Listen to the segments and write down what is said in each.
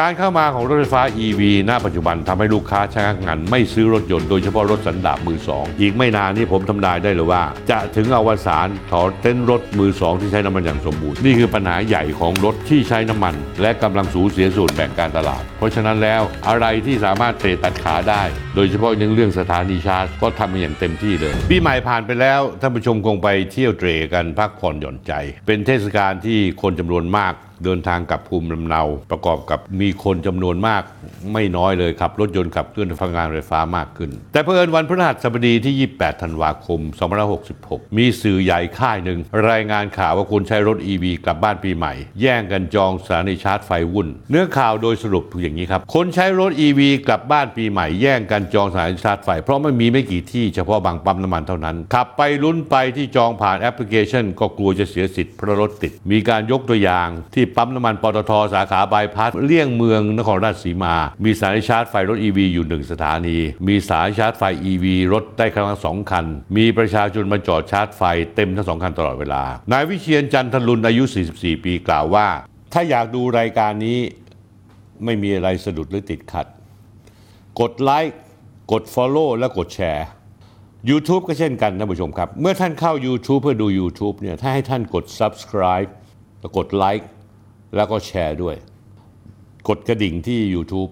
การเข้ามาของรถไฟฟ้า EV ณปัจจุบันทำให้ลูกค้าชะงักงันไม่ซื้อรถยนต์โดยเฉพาะรถสันดาปมือสองอีกไม่นานนี้ผมทำนายได้เลยว่า จะถึงอวสานถอนเต้นรถมือสองที่ใช้น้ำมันอย่างสมบูรณ์ นี่คือปัญหาใหญ่ของรถที่ใช้น้ำมัน และกำลังสูญเสียส่วนแบ่งการตลาด เพราะฉะนั้นแล้วอะไรที่สามารถเตะตัดขาได้ โดยเฉพาะในเรื่องสถานีชาร์จก็ทำอย่างเต็มที่เลยปีใหม่ผ่านไปแล้วท่านผู้ชมคงไปเที่ยวเตรกันพักผ่อนหย่อนใจ เป็นเทศกาลที่คนจำนวนมาก เดินทางกลับภูมิลำเนา ประกอบกับมีคนจำนวนมากไม่น้อยเลยครับ รถยนต์ขับเคลื่อนพลังงานไฟฟ้ามากขึ้น แต่เพิ่นวันพฤหัสบดีที่ 28 ธันวาคม 2566 มีสื่อใหญ่ค่ายหนึ่ง รายงานข่าวว่าคนใช้รถ EV กลับบ้านปีใหม่ แย่งกันจองสถานีชาร์จไฟวุ่น เนื้อข่าวโดยสรุปอย่างนี้ครับ คนใช้รถ EV กลับบ้านปีใหม่แย่งกันจองสถานีชาร์จไฟ เพราะไม่มีไม่กี่ที่เฉพาะบางปั๊มน้ำมันเท่านั้น ขับไปลุ้นไปที่จองผ่านแอปพลิเคชัน ก็กลัวจะเสียสิทธิ์เพราะรถติด มีการยกตัวอย่างที่ปั๊มน้ำมันปตทสาขาบายพาสเลี่ยงเมืองนครราชสีมา มีสานีชาร์จไฟรถ EV อยู่หนึ่งสถานี มีสายชาร์จไฟ EV รถได้ครั้งละสองคัน มีประชาชนมาจอดชาร์จไฟเต็มทั้งสองคันตลอดเวลา นายวิเชียนจันทรุนอายุ 44 ปีกล่าวว่า ถ้าอยากดูรายการนี้ไม่มีอะไรสะดุดหรือติดขัด กดไลค์กด Follow และกดแชร์ YouTube ก็เช่นกันท่านผู้ชมครับ เมื่อท่านเข้า YouTube เพื่อดู YouTube เนี่ยถ้าให้ท่านกด Subscribe แล้วกดไลค์ แล้วก็แชร์ด้วย กดกระดิ่งที่ YouTube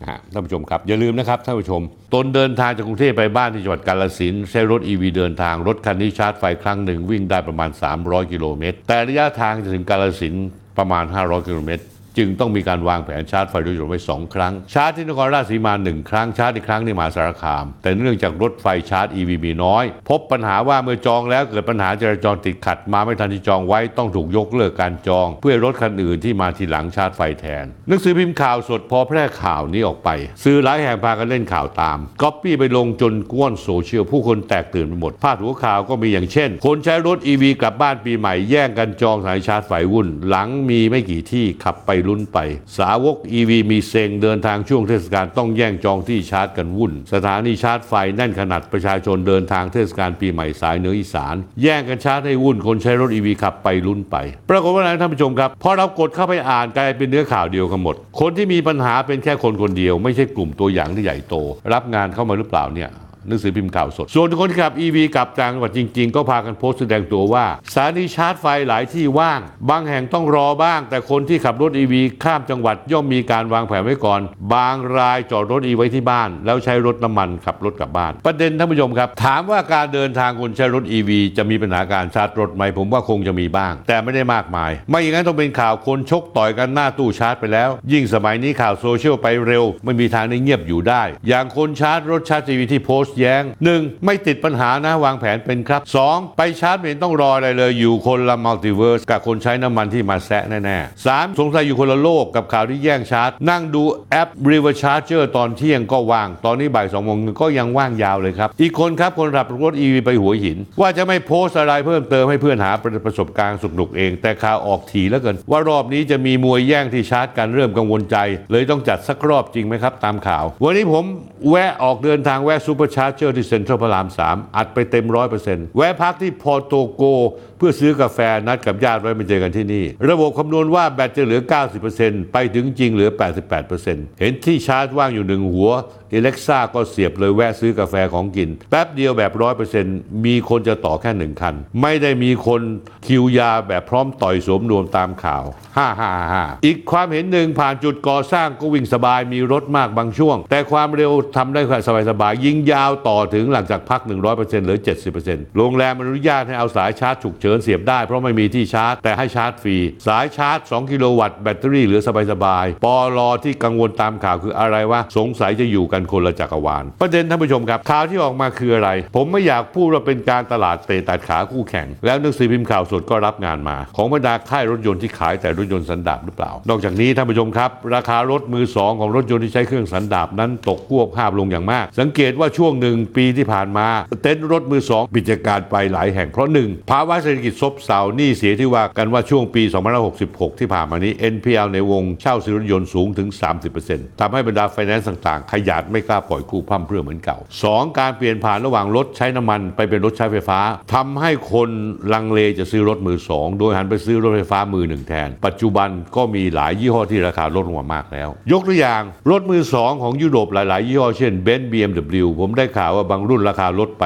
นะฮะท่านผู้ชมครับ อย่าลืมนะครับท่านผู้ชม ตนเดินทางจากกรุงเทพไปบ้านที่จังหวัดกาฬสินธุ์ใช้รถ EV เดินทางรถคันนี้ชาร์จไฟครั้งหนึ่งวิ่งได้ประมาณ 300 กิโลเมตร แต่ระยะทางจะถึงกาฬสินธุ์ประมาณ 500 กิโลเมตร จึงต้องมีการวางแผนชาร์จไฟรถยนต์ไว้2ครั้ง ชาร์จที่นครราชสีมา1ครั้งชาร์จอีกครั้งในมหาสารคาม แต่เนื่องจากรถไฟชาร์จ EV มีน้อย พบปัญหาว่าเมื่อจองแล้วเกิดปัญหาจราจรติดขัดมาไม่ทันที่จองไว้ต้องถูกยกเลิกการจอง เพื่อรถคันอื่นที่มาทีหลังชาร์จไฟแทน หนังสือพิมพ์ข่าวสดพอแพร่ข่าวนี้ออกไปสื่อหลายแห่งพากันเล่นข่าวตามก๊อปปี้ไปลงจนก้วนโซเชียลผู้คนแตกตื่นไปหมดพาดหัวข่าวก็มีอย่างเช่น คนใช้รถ EV กลับบ้านปีใหม่แย่งกันจองสายชาร์จไฟวุ่น หลังมีไม่กี่ที่ขับไปลุ้นไป สาวก EV มีเซงเดินทางช่วงเทศกาลต้องแย่งจองที่ชาร์จกันวุ่น สถานีชาร์จไฟแน่นขนาดประชาชนเดินทางเทศกาลปีใหม่สายเหนืออีสาน แย่งกันชาร์จให้วุ่นคนใช้รถ EV ขับไปลุ้นไป ปรากฏว่าอะไรท่านผู้ชมครับพอเรากดเข้าไปอ่านกลายเป็นเนื้อข่าวเดียวกันหมด คนที่มีปัญหาเป็นแค่คนคนเดียว ไม่ใช่กลุ่มตัวอย่างที่ใหญ่โต รับงานเข้ามาหรือเปล่าเนี่ย หนังสือพิมพ์ข่าวสด ส่วนคนที่ขับ EV กลับต่างจังหวัดจริง ๆ ก็พากันโพสต์แสดงตัวว่าสถานีชาร์จไฟหลายที่ว่าง บางแห่งต้องรอบ้าง แต่คนที่ขับรถ EV ข้ามจังหวัดย่อมมีการวางแผนไว้ก่อน บางรายจอดรถ EV ไว้ที่บ้าน แล้วใช้รถน้ำมันขับรถกลับบ้าน ประเด็นท่านผู้ชมครับ ถามว่าการเดินทางคนใช้รถ EV จะมีปัญหาการชาร์จรถไหมผมว่าคงจะมีบ้าง แต่ไม่ได้มากมาย ไม่อย่างนั้นต้องเป็นข่าวคนชกต่อยกันหน้าตู้ชาร์จไปแล้ว ยิ่งสมัยนี้ข่าวโซเชียลไปเร็ว ไม่มีทางได้เงียบอยู่ได้ อย่างคนชาร์จรถชาร์จ EV ที่โพสต์แย้งหนึ่งไม่ติดปัญหานะวางแผนเป็นครับ 2. ไปชาร์จไม่เห็นต้องรออะไรเลยอยู่คนละ multiverse กับคนใช้น้ำมันที่มาแซะแน่ๆ 3. สงสัยอยู่คนละโลกกับข่าวที่แย่งชาร์จ นั่งดูแอป Rever Charger ตอนเที่ยงก็ว่าง ตอนนี้บ่ายสองโมงก็ยังว่างยาวเลยครับ อีกคนครับคนขับรถ EV ไปหัวหิน ว่าจะไม่โพสอะไรเพิ่มเติมให้เพื่อนหาประสบการณ์สนุกเอง แต่ข่าวออกทีแล้วกันว่ารอบนี้จะมีมวยแย่งที่ชาร์จกันเริ่มกังวลใจ เลยต้องจัดสักรอบจริงไหมครับตามข่าว วันนี้ผมแวะออกเดินทางแวะ supercharger ที่เซ็นทรัลพระรามสามอัดไปเต็มร้อยเปอร์เซ็นต์แวะพักที่ Porto Go เพื่อซื้อกาแฟนัดกับญาติไว้มาเจอกันที่นี่ ระบบคำนวณว่าแบตจะเหลือ 90%ไปถึงจริงเหลือ 88%เห็นที่ชาร์จว่างอยู่หนึ่งหัวอเล็กซ่าก็เสียบเลยแวะซื้อกาแฟของกิน แป๊บเดียวแบต100%มีคนจะต่อแค่หนึ่งคัน ไม่ได้มีคนคิวยาวแบบพร้อมต่อยสวมนวมตามข่าว555อีกความเห็นหนึ่งผ่านจุดก่อสร้างก็วิ่งสบายมีรถมากบางช่วง แต่ความเร็วทำได้สบายๆยิงยาวต่อถึงหลังจากพัก 100%เหลือ 70%โรงแรมอนุญาตให้เอาสายชาร์จฉุกเฉินเสียบได้เพราะไม่มีที่ชาร์จ แต่ให้ชาร์จฟรี สายชาร์จ 2 กิโลวัตต์แบตเตอรี่เหลือสบายๆปอลอที่กังวลตามข่าวคืออะไรวะสงสัยจะอยู่กันคนละจักรวาล ประเด็นท่านผู้ชมครับข่าวที่ออกมาคืออะไร ผมไม่อยากพูดว่าเป็นการตลาดเตะตัดขาคู่แข่ง แล้วหนังสือพิมพ์ข่าวสดก็รับงานมา ของบรรดาค่ายรถยนต์ที่ขายแต่รถยนต์สันดาปหรือเปล่า นอกจากนี้ท่านผู้ชมครับ ราคารถมือสองของรถยนต์ที่ใช้เครื่องสันดาปนั้นตกฮวบฮาบลงอย่างมาก สังเกตว่าช่วงหนึ่งปีที่ผ่านมา เต็นท์รถมือสองปิดกิจการไปหลายแห่งเพราะหนึ่งภาวะเศรษฐกิจซบเซาหนี้เสียที่ว่ากันว่าช่วงปี 2566 ที่ผ่านมานี้ NPL ในวงเช่าซื้อรถยนต์สูงถึง 30%ทำให้บรรดาไฟแนนซ์ต่างๆ ขยันไม่กล้าปล่อยกู้พร่ำเพื่อเหมือนเก่า 2. การเปลี่ยนผ่านระหว่างรถใช้น้ำมันไปเป็นรถใช้ไฟฟ้าทำให้คนลังเลจะซื้อรถมือสองโดยหันไปซื้อรถไฟฟ้ามือหนึ่งแทน ปัจจุบันก็มีหลายยี่ห้อที่ราคาลดลงมามากแล้ว ยกตัวอย่างรถมือสองของยุโรปหลาย ๆ ยี่ห้อเช่นเบนซ์ BMW ผมได้ข่าวว่าบางรุ่นราคาลดไป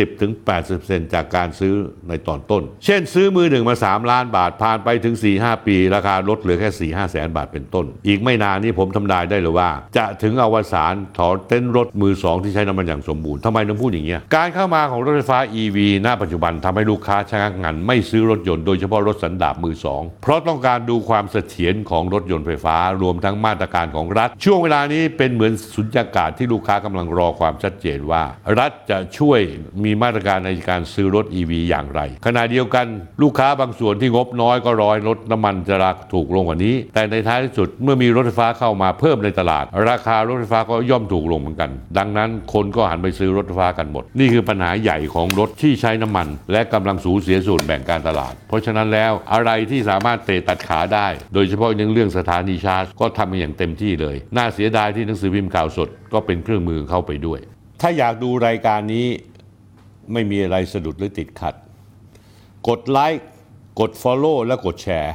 70-80%จากการซื้อในตอนต้น เช่นซื้อมือหนึ่งมา 3 ล้านบาทผ่านไปถึง 4-5 ปี ราคาลดเหลือแค่ 4-5 แสนบาทเป็นต้น อีกไม่นานนี้ผมทำนายได้เลยว่า จะถึงอวสานถอนเต้นรถมือสองที่ใช้น้ำมันอย่างสมบูรณ์ทำไมต้องพูดอย่างเงี้ยการเข้ามาของรถไฟฟ้า EV หน้าปัจจุบันทำให้ลูกค้าชะงักงันไม่ซื้อรถยนต์โดยเฉพาะรถสันดาปมือสองเพราะต้องการดูความเสถียรของรถยนต์ไฟฟ้ารวมทั้งมาตรการของรัฐ ช่วงเวลานี้เป็นเหมือนสุญญากาศที่ลูกค้ากำลังรอความชัดเจนว่า รัฐจะช่วยมีมาตรการในการซื้อรถ EV อย่างไร ขณะเดียวกันลูกค้าบางส่วนที่งบน้อยก็รอยรถน้ำมันจะราคาถูกลงกว่านี้ แต่ในท้ายที่สุดเมื่อมีรถไฟฟ้าเข้ามาเพิ่มในตลาด ราคารถไฟฟ้าก็ย่อมถูกลงเหมือนกัน ดังนั้นคนก็หันไปซื้อรถไฟฟ้ากันหมด นี่คือปัญหาใหญ่ของรถที่ใช้น้ำมัน และกำลังสูญเสียส่วนแบ่งการตลาด เพราะฉะนั้นแล้วอะไรที่สามารถเตะตัดขาได้ โดยเฉพาะในเรื่องสถานีชาร์จก็ทำกันอย่างเต็มที่เลย น่าเสียดายที่หนังสือพิมพ์ข่าวสดก็เป็นเครื่องมือเข้าไปด้วย ถ้าอยากดูรายการนี้ไม่มีอะไรสะดุดหรือติดขัด กดไลค์กด Follow และกดแชร์